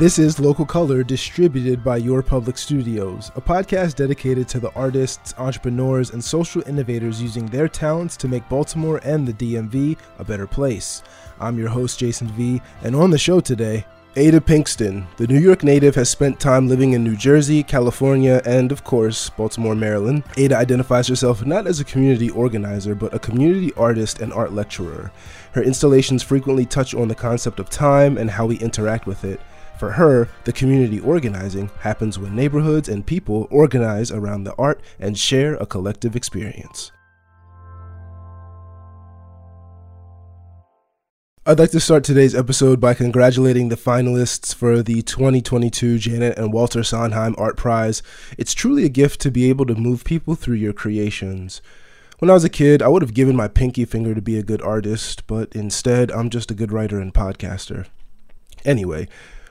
This is Local Color, distributed by Your Public Studios, a podcast dedicated to the artists, entrepreneurs, and social innovators using their talents to make Baltimore and the DMV a better place. I'm your host, Jason V, and on the show today, Ada Pinkston, the New York native, has spent time living in New Jersey, California, and of course, Baltimore, Maryland. Ada identifies herself not as a community organizer, but a community artist and art lecturer. Her installations frequently touch on the concept of time and how we interact with it. For her, the community organizing happens when neighborhoods and people organize around the art and share a collective experience. I'd like to start today's episode by congratulating the finalists for the 2022 Janet and Walter Sondheim Art Prize. It's truly a gift to be able to move people through your creations. When I was a kid, I would have given my pinky finger to be a good artist, but instead, I'm just a good writer and podcaster. Anyway,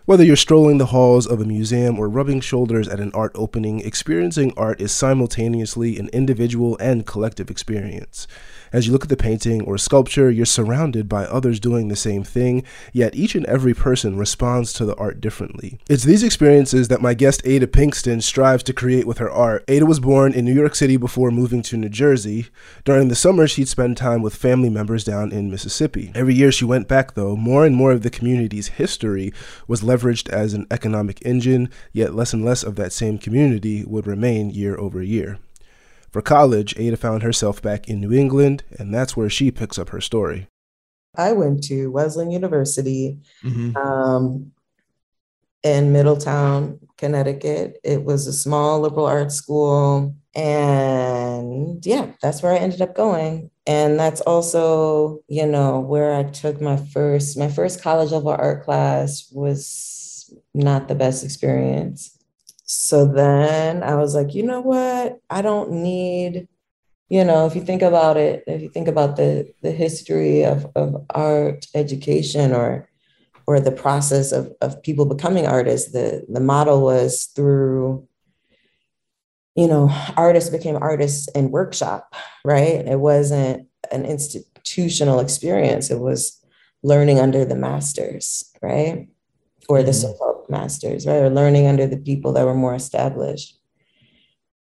whether you're strolling the halls of a museum or rubbing shoulders at an art opening, experiencing art is simultaneously an individual and collective experience. As you look at the painting or sculpture, you're surrounded by others doing the same thing, yet each and every person responds to the art differently. It's these experiences that my guest Ada Pinkston strives to create with her art. Ada was born in New York City before moving to New Jersey. During the summer, she'd spend time with family members down in Mississippi. Every year she went back, though, more and more of the community's history was leveraged as an economic engine, yet less and less of that same community would remain year over year. For college, Ada found herself back in New England, and that's where she picks up her story. I went to Wesleyan University mm-hmm. um, in Middletown, Connecticut. It was a small liberal arts school. And yeah, that's where I ended up going. And that's also, you know, where I took my first, my first college level art class was not the best experience. So then I was like, you know what? I don't need, you know, if you think about it, if you think about the the history of, of art education or or the process of, of people becoming artists, the, the model was through, you know, artists became artists in workshop, right? It wasn't an institutional experience. It was learning under the masters, right? Or the mm-hmm. so masters, right? Or learning under the people that were more established.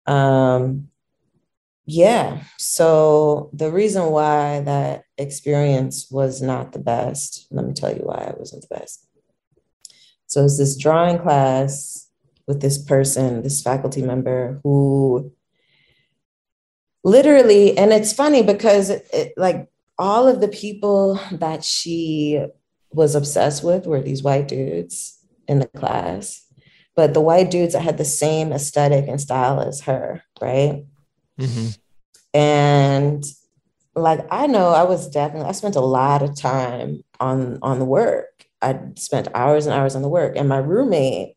Um, yeah. So the reason why that experience was not the best, let me tell you why it wasn't the best. So it's this drawing class with this person, this faculty member who literally, and it's funny because it, it, like all of the people that she was obsessed with were these white dudes in the class, but the white dudes that had the same aesthetic and style as her, right? Mm-hmm. And like I know I was definitely I spent a lot of time on on the work. I spent hours and hours on the work. And my roommate,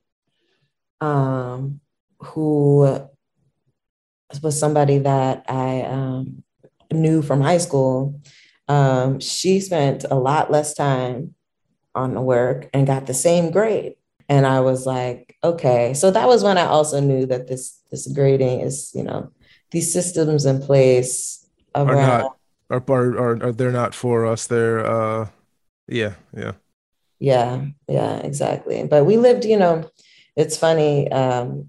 um, who was somebody that I um, knew from high school, um, she spent a lot less time on the work and got the same grade. And I was like, okay. So that was when I also knew that this this grading is, you know, these systems in place around are not are are, are, are they're not for us. They're uh yeah, yeah. Yeah, yeah, exactly. But we lived, you know, it's funny. Um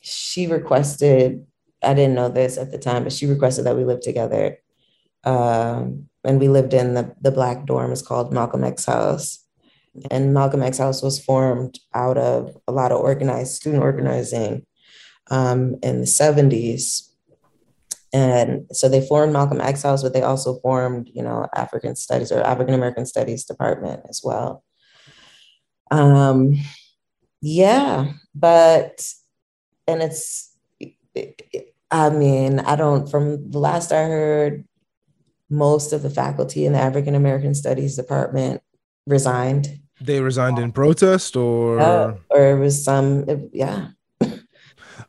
she requested, I didn't know this at the time, but she requested that we live together. Um, and we lived in the the black dorm. It's called Malcolm X House and Malcolm X House was formed out of a lot of organized student organizing um, in the 70s. And so they formed Malcolm X House, but they also formed, you know, African Studies or African American Studies Department as well. Um, yeah, but, and it's, I mean, I don't, from the last I heard, most of the faculty in the African American Studies Department resigned they resigned in protest, or uh, or it was some, yeah.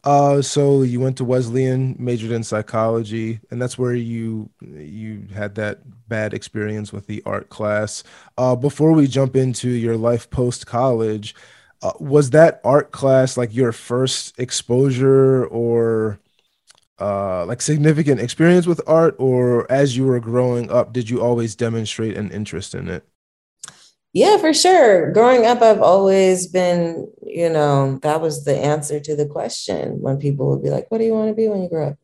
Uh, so you went to Wesleyan, majored in psychology, and that's where you you had that bad experience with the art class. Uh, before we jump into your life post college, uh, was that art class like your first exposure or uh, like significant experience with art, or as you were growing up, did you always demonstrate an interest in it? Yeah, for sure. Growing up, I've always been, you know, that was the answer to the question when people would be like, What do you want to be when you grow up?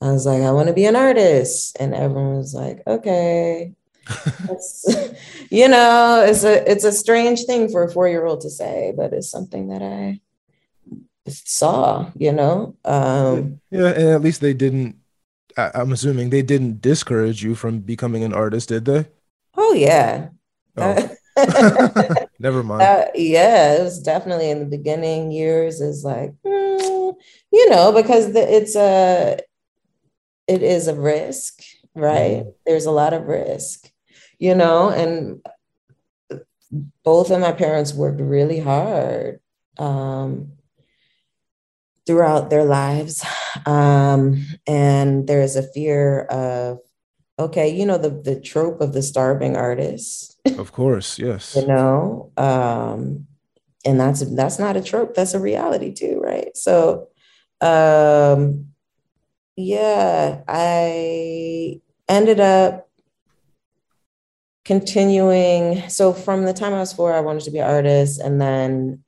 I was like, I want to be an artist. And everyone was like, Okay. you know, it's a it's a strange thing for a four-year-old to say, but it's something that I saw, you know. Um yeah, and at least they didn't I, I'm assuming they didn't discourage you from becoming an artist, did they? Oh yeah. Oh. Never mind. Uh, yeah, it was definitely in the beginning years is like, mm, you know, because the, it's a, it is a risk, right? Mm. There's a lot of risk, you know, and both of my parents worked really hard um, throughout their lives. Um, and there's a fear of, okay, you know, the, the trope of the starving artist of course, yes. you know, um, and that's that's not a trope. That's a reality too, right? So, um, yeah, I ended up continuing. So from the time I was four, I wanted to be an artist, and then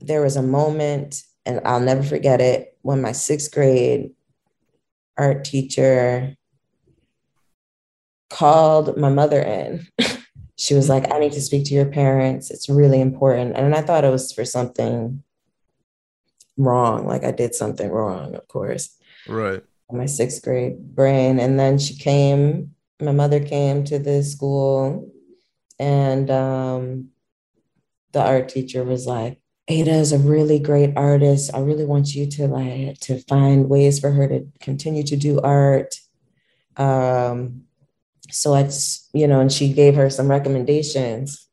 there was a moment, and I'll never forget it, when my sixth grade art teacher called my mother in she was like, I need to speak to your parents. It's really important. And I thought it was for something wrong. Like I did something wrong, of course. Right. My sixth grade brain. And then she came, my mother came to the school and um, the art teacher was like, Ada is a really great artist. I really want you to like to find ways for her to continue to do art. Um, so it's you know and she gave her some recommendations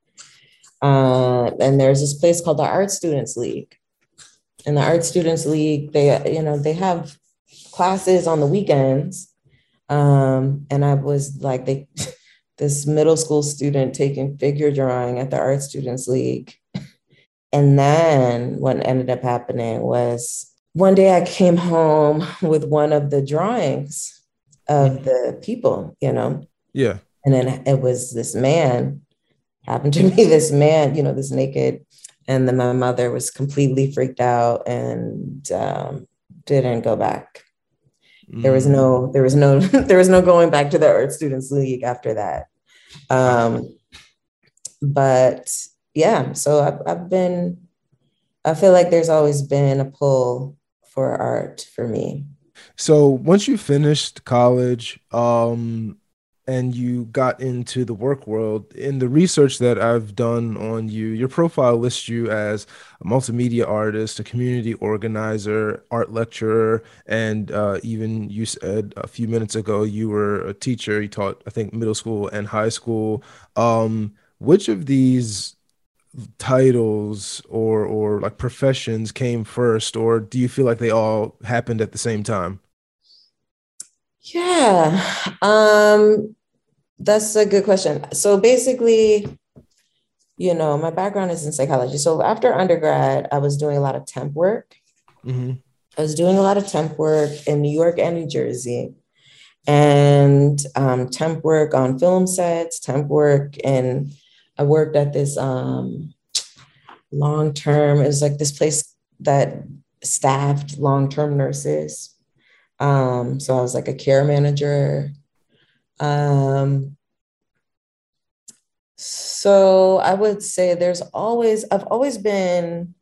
uh, and there's this place called the art students league and the art students league they you know they have classes on the weekends um, and i was like they this middle school student taking figure drawing at the art students league and then what ended up happening was one day i came home with one of the drawings of the people you know yeah. And then it was this man, happened to be this man, you know, this naked. And then my mother was completely freaked out and um, didn't go back. Mm. There was no, mm. there was no, there was no going back to the Art Students League after that. Um, but yeah, so I've, I've been, I feel like there's always been a pull for art for me. So once you finished college, um, and you got into the work world in the research that i've done on you your profile lists you as a multimedia artist a community organizer art lecturer and uh, even you said a few minutes ago you were a teacher you taught i think middle school and high school um, which of these titles or or like professions came first or do you feel like they all happened at the same time yeah, um, that's a good question. So basically, you know, my background is in psychology. So after undergrad, I was doing a lot of temp work. Mm-hmm. I was doing a lot of temp work in New York and New Jersey, and um, temp work on film sets, temp work, and I worked at this um, long term. It was like this place that staffed long term nurses um, so I was like a care manager. Um, so I would say there's always, I've always been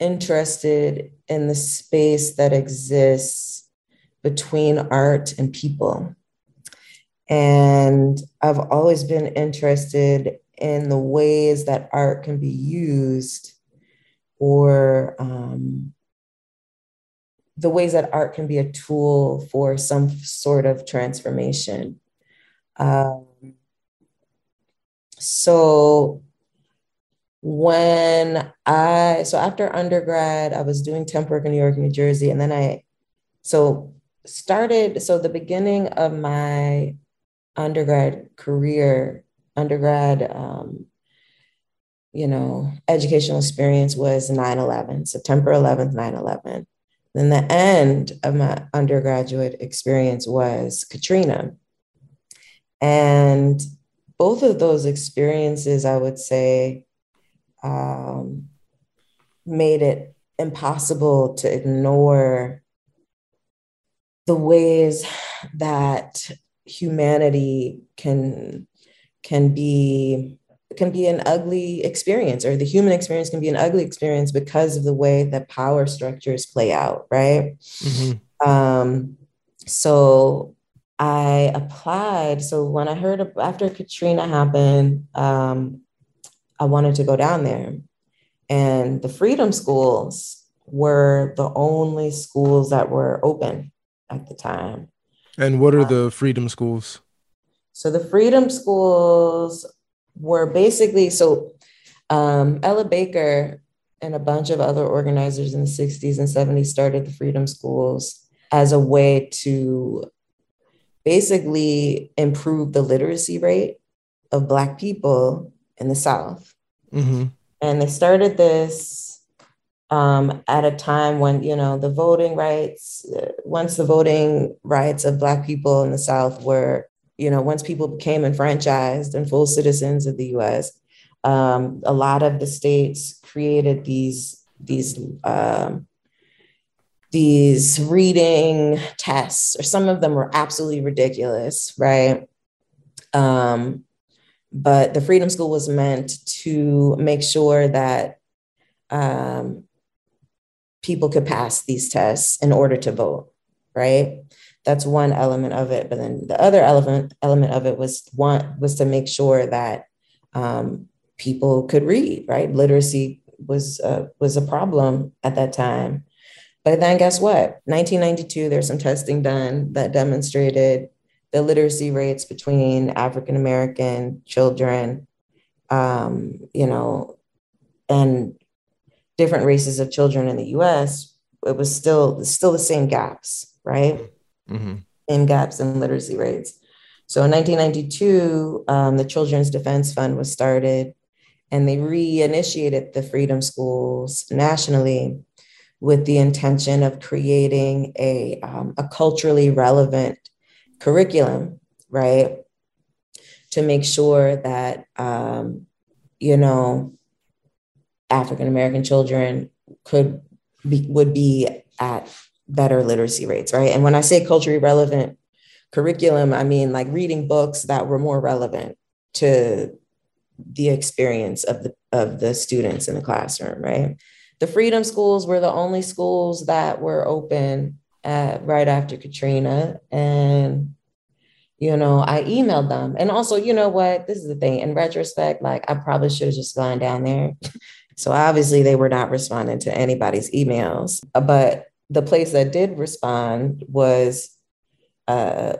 interested in the space that exists between art and people. And I've always been interested in the ways that art can be used or um, the ways that art can be a tool for some sort of transformation. Um, so when I, so after undergrad, I was doing temp work in New York, New Jersey, and then I, so started, so the beginning of my undergrad career, undergrad, um, you know, educational experience was 9 11, September 11th, 9 11. Then the end of my undergraduate experience was Katrina. And both of those experiences, I would say, um, made it impossible to ignore the ways that humanity can can be can be an ugly experience or the human experience can be an ugly experience because of the way that power structures play out right mm-hmm. um, so i applied so when i heard after katrina happened um, i wanted to go down there and the freedom schools were the only schools that were open at the time. And what are um, the freedom schools? So the freedom schools were basically so um, Ella Baker and a bunch of other organizers in the 60s and 70s started the freedom schools as a way to basically improve the literacy rate of Black people in the South. Mm-hmm. And they started this um, at a time when, you know, the voting rights, uh, once the voting rights of Black people in the South were, you know, once people became enfranchised and full citizens of the US, um, a lot of the states created these, these, um, these reading tests, or some of them were absolutely ridiculous, right? Um, but the Freedom School was meant to make sure that um, people could pass these tests in order to vote, right? That's one element of it. But then the other element element of it was one was to make sure that um, people could read, right? Literacy was uh, was a problem at that time. But then guess what? 1992, there's some testing done that demonstrated the literacy rates between African American children, um, you know, and different races of children in the U.S. It was still still the same gaps, right? Mm-hmm. Same gaps in literacy rates. So in 1992, um, the Children's Defense Fund was started, and they reinitiated the Freedom Schools nationally with the intention of creating a, um, a culturally relevant curriculum, right? To make sure that, um, you know, African American children could be, would be at better literacy rates, right? And when I say culturally relevant curriculum, I mean like reading books that were more relevant to the experience of the of the students in the classroom, right? The freedom schools were the only schools that were open at, right after Katrina. And, you know, I emailed them. And also, you know what? This is the thing. In retrospect, like I probably should have just gone down there. so obviously they were not responding to anybody's emails. But the place that did respond was uh,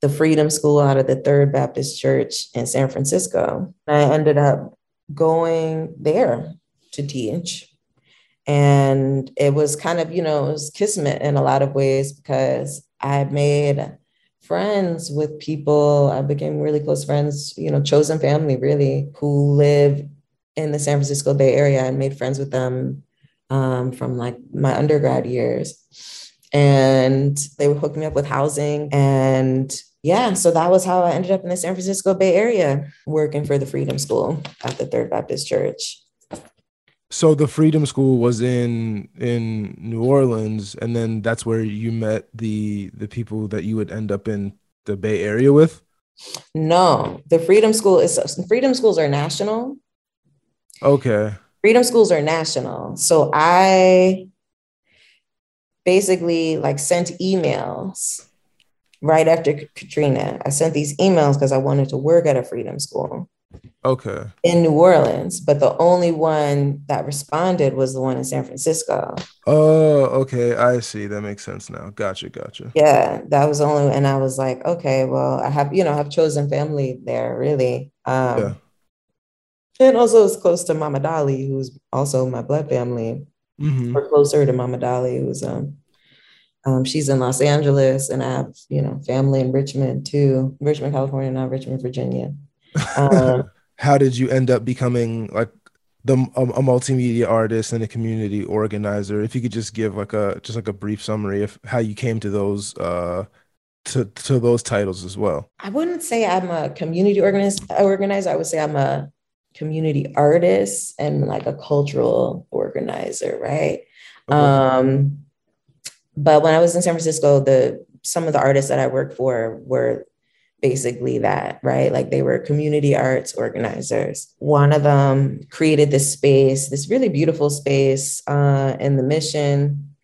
the Freedom School out of the Third Baptist Church in San Francisco. I ended up going there to teach. And it was kind of, you know, it was kismet in a lot of ways because I made friends with people. I became really close friends, you know, chosen family really, who live in the San Francisco Bay Area and made friends with them um, from like my undergrad years. And they would hook me up with housing. And yeah, so that was how I ended up in the San Francisco Bay Area working for the Freedom School at the Third Baptist Church. So the Freedom School was in in New Orleans, and then that's where you met the the people that you would end up in the Bay Area with. No, the Freedom School is Freedom Schools are national. Okay. Freedom Schools are national. So I basically like sent emails right after Katrina. I sent these emails because I wanted to work at a freedom school. Okay. In New Orleans, but the only one that responded was the one in San Francisco. Oh, okay. I see. That makes sense now. Gotcha. Gotcha. Yeah, that was only, and I was like, okay, well, I have, you know, I've chosen family there, really. Um, yeah. And also, it's close to Mama Dolly, who's also my blood family, mm-hmm. or closer to Mama Dolly, who's um, um, she's in Los Angeles, and I have, you know, family in Richmond too, Richmond, California, not Richmond, Virginia. Um, How did you end up becoming like the a, a, multimedia artist and a community organizer? If you could just give like a just like a brief summary of how you came to those uh to, to those titles as well? I wouldn't say I'm a community organiz- organizer. I would say I'm a community artist and like a cultural organizer, right? Okay. Um, but when I was in San Francisco, the some of the artists that I worked for were basically that, right? Like they were community arts organizers. One of them created this space, this really beautiful space uh, in the mission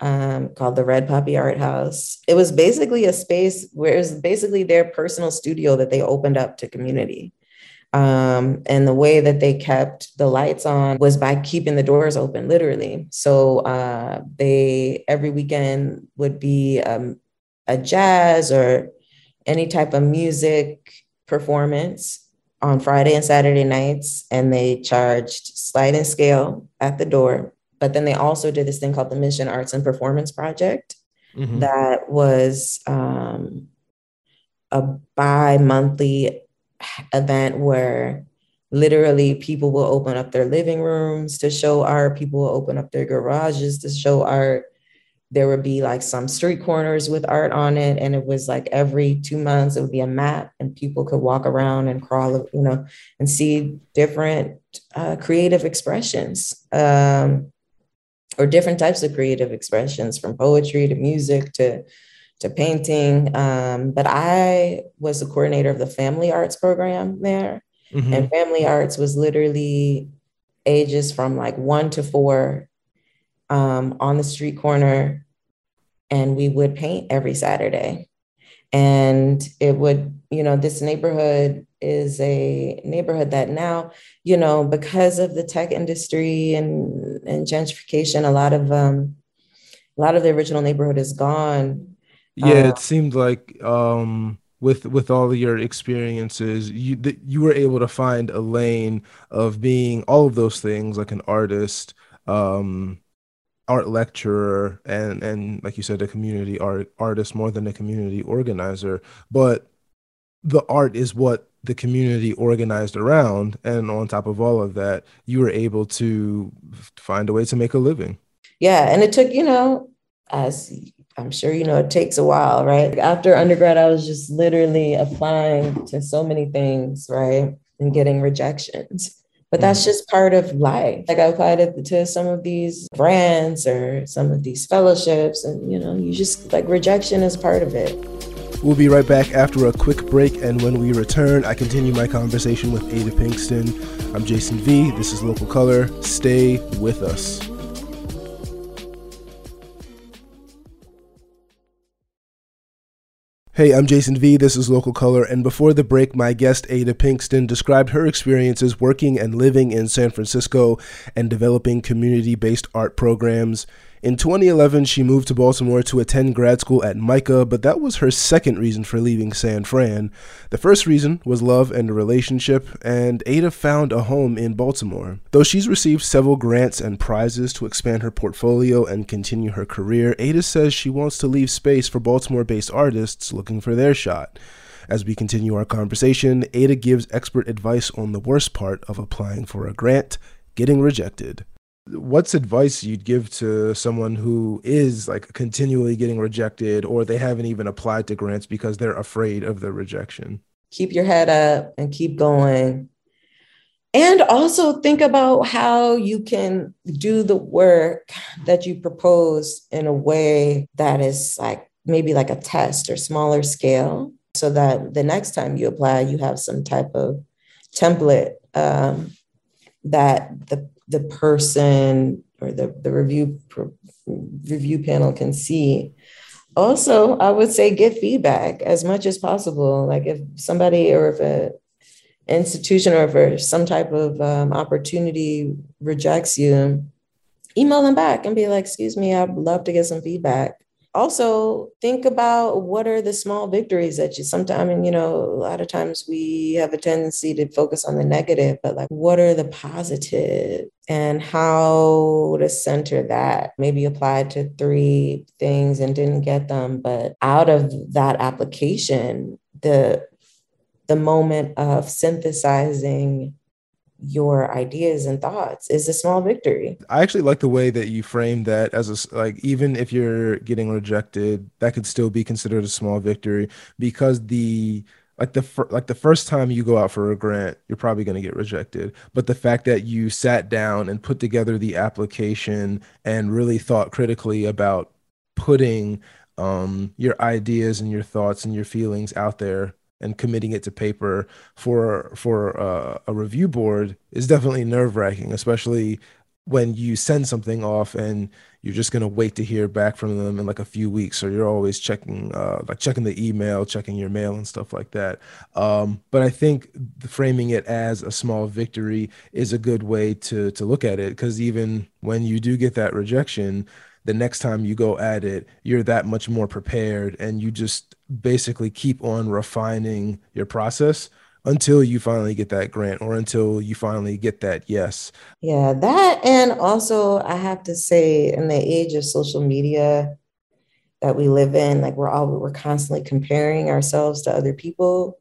um, called the Red Poppy Art House. It was basically a space where it was basically their personal studio that they opened up to community. Um, and the way that they kept the lights on was by keeping the doors open, literally. So uh, they every weekend would be um, a jazz or any type of music performance on Friday and Saturday nights, and they charged sliding scale at the door. But then they also did this thing called the Mission Arts and Performance Project mm-hmm. that was um, a bi monthly event where literally people will open up their living rooms to show art, people will open up their garages to show art. There would be like some street corners with art on it. And it was like every two months, it would be a map and people could walk around and crawl, you know, and see different uh, creative expressions um, or different types of creative expressions from poetry to music to to painting. Um, but I was the coordinator of the family arts program there. Mm-hmm. And family arts was literally ages from like one to four um, on the street corner. And we would paint every Saturday. And it would, you know, this neighborhood is a neighborhood that now, you know, because of the tech industry and, and gentrification, a lot of um, a lot of the original neighborhood is gone. Yeah, uh, it seemed like um, with with all of your experiences, you that you were able to find a lane of being all of those things, like an artist, um, art lecturer, and and like you said, a community art artist more than a community organizer. But the art is what the community organized around, and on top of all of that, you were able to find a way to make a living. Yeah, and it took you know as I'm sure you know it takes a while, right? After undergrad, I was just literally applying to so many things, right? And getting rejections. But that's just part of life. Like I applied to some of these grants or some of these fellowships, and you know, you just like rejection is part of it. We'll be right back after a quick break, and when we return, I continue my conversation with Ada Pinkston. I'm Jason V. This is Local Color. Stay with us. Hey, I'm Jason V. This is Local Color, and before the break, my guest Ada Pinkston described her experiences working and living in San Francisco and developing community based art programs. In 2011, she moved to Baltimore to attend grad school at MICA, but that was her second reason for leaving San Fran. The first reason was love and a relationship, and Ada found a home in Baltimore. Though she's received several grants and prizes to expand her portfolio and continue her career, Ada says she wants to leave space for Baltimore based artists looking for their shot. As we continue our conversation, Ada gives expert advice on the worst part of applying for a grant getting rejected what's advice you'd give to someone who is like continually getting rejected or they haven't even applied to grants because they're afraid of the rejection? Keep your head up and keep going. And also think about how you can do the work that you propose in a way that is like maybe like a test or smaller scale so that the next time you apply you have some type of template um, that the the person or the, the review review panel can see. Also, I would say get feedback as much as possible. Like if somebody or if a institution or if some type of um, opportunity rejects you, email them back and be like, excuse me, I'd love to get some feedback also think about what are the small victories that you sometimes, you know, a lot of times we have a tendency to focus on the negative, but like, what are the positive and how to center that? Maybe applied to three things and didn't get them, but out of that application, the the moment of synthesizing your ideas and thoughts is a small victory. I actually like the way that you frame that as a like even if you're getting rejected, that could still be considered a small victory because the like the fir- like the first time you go out for a grant, you're probably going to get rejected. But the fact that you sat down and put together the application and really thought critically about putting um, your ideas and your thoughts and your feelings out there and committing it to paper for for uh, a review board is definitely nerve wracking, especially when you send something off and you're just gonna wait to hear back from them in like a few weeks, or you're always checking uh, like checking the email, checking your mail and stuff like that. Um, but I think framing it as a small victory is a good way to to look at it because even when you do get that rejection, the next time you go at it, you're that much more prepared and you just basically keep on refining your process until you finally get that grant or until you finally get that yes. Yeah, that and also I have to say in the age of social media that we live in, like we're all we're constantly comparing ourselves to other people.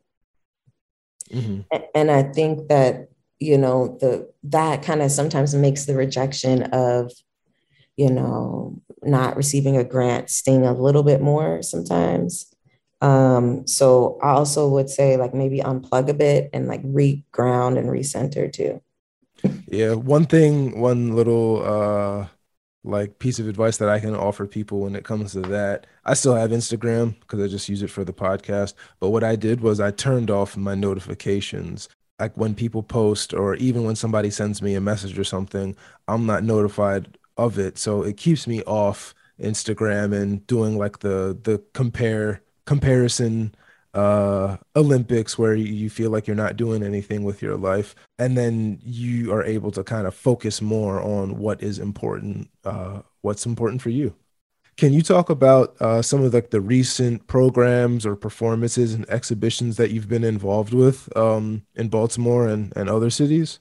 Mm-hmm. And I think that, you know, the that kind of sometimes makes the rejection of you know, not receiving a grant sting a little bit more sometimes. Um, so I also would say like maybe unplug a bit and like reground and recenter too. yeah, one thing, one little uh like piece of advice that I can offer people when it comes to that. I still have Instagram because I just use it for the podcast. But what I did was I turned off my notifications. Like when people post or even when somebody sends me a message or something, I'm not notified of it. So it keeps me off Instagram and doing like the the compare comparison uh Olympics where you feel like you're not doing anything with your life and then you are able to kind of focus more on what is important uh what's important for you. Can you talk about uh, some of like the recent programs or performances and exhibitions that you've been involved with um, in Baltimore and, and other cities?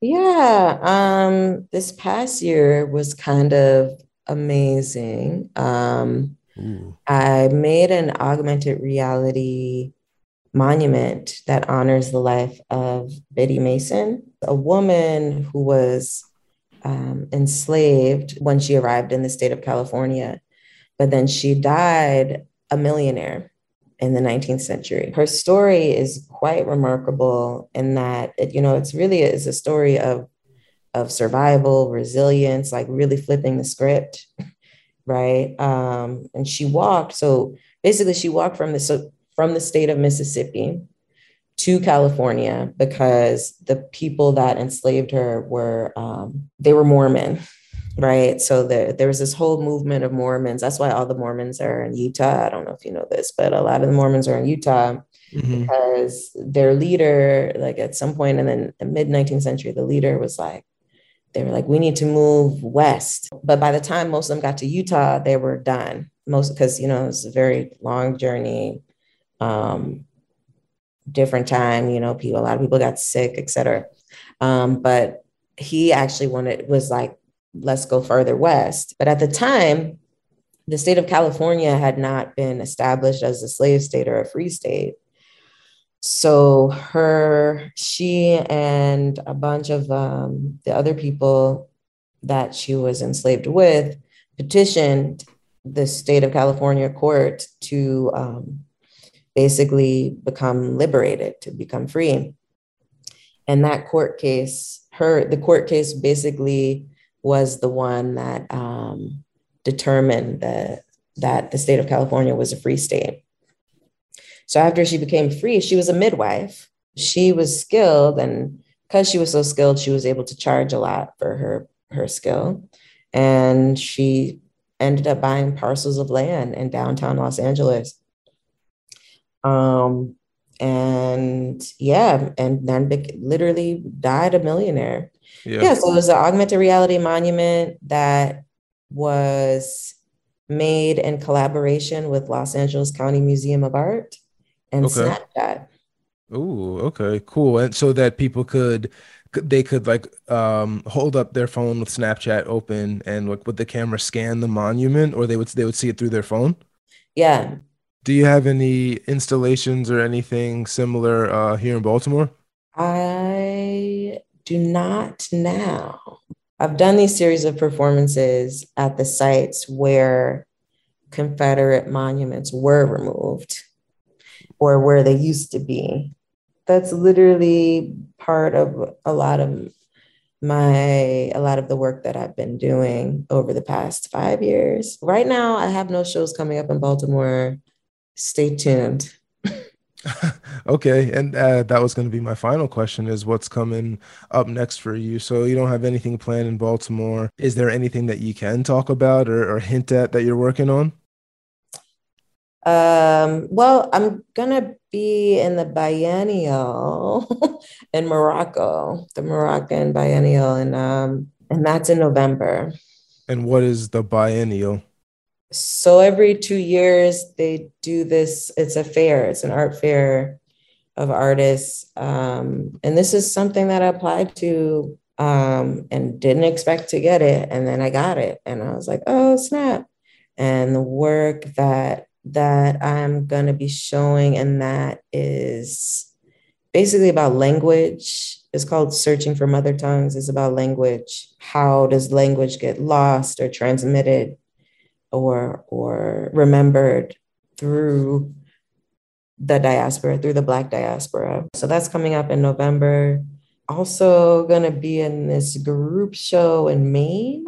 Yeah, um, this past year was kind of amazing. Um, I made an augmented reality monument that honors the life of Biddy Mason, a woman who was um, enslaved when she arrived in the state of California, but then she died a millionaire in the 19th century. Her story is quite remarkable in that it, you know, it's really is a story of of survival, resilience, like really flipping the script, right? Um, and she walked. So basically, she walked from the so from the state of Mississippi to California because the people that enslaved her were um, they were Mormon, right? So there, there was this whole movement of Mormons. That's why all the Mormons are in Utah. I don't know if you know this, but a lot of the Mormons are in Utah mm-hmm. because their leader, like at some point in the mid 19th century, the leader was like, they were like, we need to move west. But by the time most of them got to Utah, they were done. Most because you know it's a very long journey, um, different time. You know, people a lot of people got sick, etc. Um, but he actually wanted was like let's go further west. But at the time, the state of California had not been established as a slave state or a free state. So her, she, and a bunch of um, the other people that she was enslaved with petitioned the state of California court to um, basically become liberated, to become free. And that court case, her, the court case basically was the one that um, determined that that the state of California was a free state. So after she became free, she was a midwife. She was skilled, and because she was so skilled, she was able to charge a lot for her her skill. And she ended up buying parcels of land in downtown Los Angeles. Um, and yeah, and then literally died a millionaire. Yeah. yeah, so it was an augmented reality monument that was made in collaboration with Los Angeles County Museum of Art and okay. Snapchat. Oh, okay, cool. And so that people could they could like um hold up their phone with Snapchat open and like with the camera scan the monument or they would they would see it through their phone? Yeah. Do you have any installations or anything similar uh here in Baltimore? I do not now. I've done these series of performances at the sites where Confederate monuments were removed or where they used to be. That's literally part of a lot of my a lot of the work that I've been doing over the past 5 years. Right now I have no shows coming up in Baltimore. Stay tuned. okay, and uh, that was going to be my final question: is what's coming up next for you? So you don't have anything planned in Baltimore. Is there anything that you can talk about or, or hint at that you're working on? Um, well, I'm gonna be in the biennial in Morocco, the Moroccan biennial, and um, and that's in November. And what is the biennial? So every two years they do this. It's a fair. It's an art fair of artists, um, and this is something that I applied to um, and didn't expect to get it, and then I got it, and I was like, oh snap! And the work that that I'm going to be showing, and that is basically about language. It's called Searching for Mother Tongues. It's about language. How does language get lost or transmitted or, or remembered through the diaspora, through the Black diaspora? So that's coming up in November. Also, going to be in this group show in Maine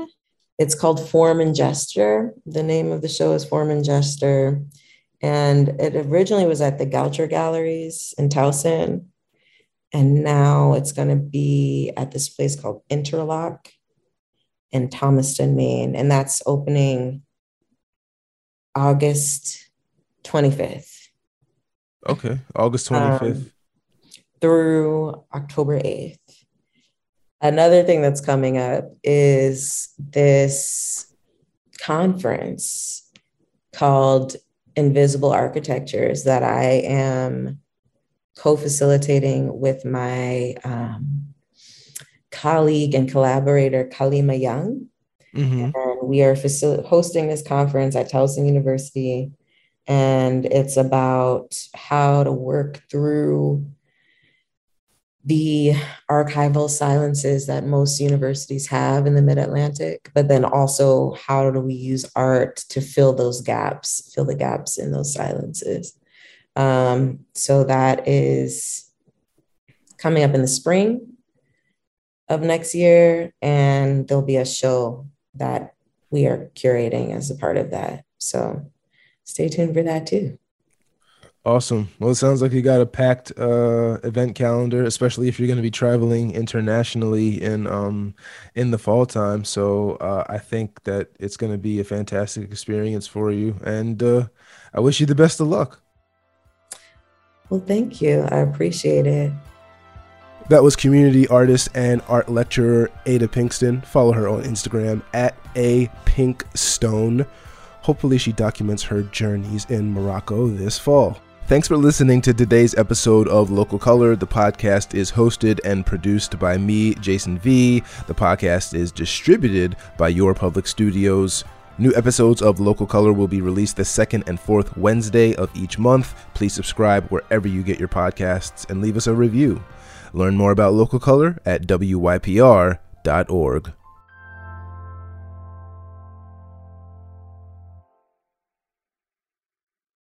it's called Form and Gesture. The name of the show is Form and Gesture. And it originally was at the Goucher Galleries in Towson. And now it's going to be at this place called Interlock in Thomaston, Maine. And that's opening August 25th. Okay, August 25th. Um, through October 8th. Another thing that's coming up is this conference called Invisible Architectures that I am co facilitating with my um, colleague and collaborator, Kalima Young. Mm-hmm. And we are facil- hosting this conference at Towson University. And it's about how to work through the archival silences that most universities have in the mid Atlantic, but then also how do we use art to fill those gaps, fill the gaps in those silences. Um, so that is coming up in the spring of next year, and there'll be a show that we are curating as a part of that. So stay tuned for that too. Awesome. Well, it sounds like you got a packed uh, event calendar, especially if you're going to be traveling internationally in um, in the fall time. So uh, I think that it's going to be a fantastic experience for you, and uh, I wish you the best of luck. Well, thank you. I appreciate it. That was community artist and art lecturer Ada Pinkston. Follow her on Instagram at a pinkstone. Hopefully, she documents her journeys in Morocco this fall. Thanks for listening to today's episode of Local Color. The podcast is hosted and produced by me, Jason V. The podcast is distributed by Your Public Studios. New episodes of Local Color will be released the second and fourth Wednesday of each month. Please subscribe wherever you get your podcasts and leave us a review. Learn more about Local Color at WYPR.org.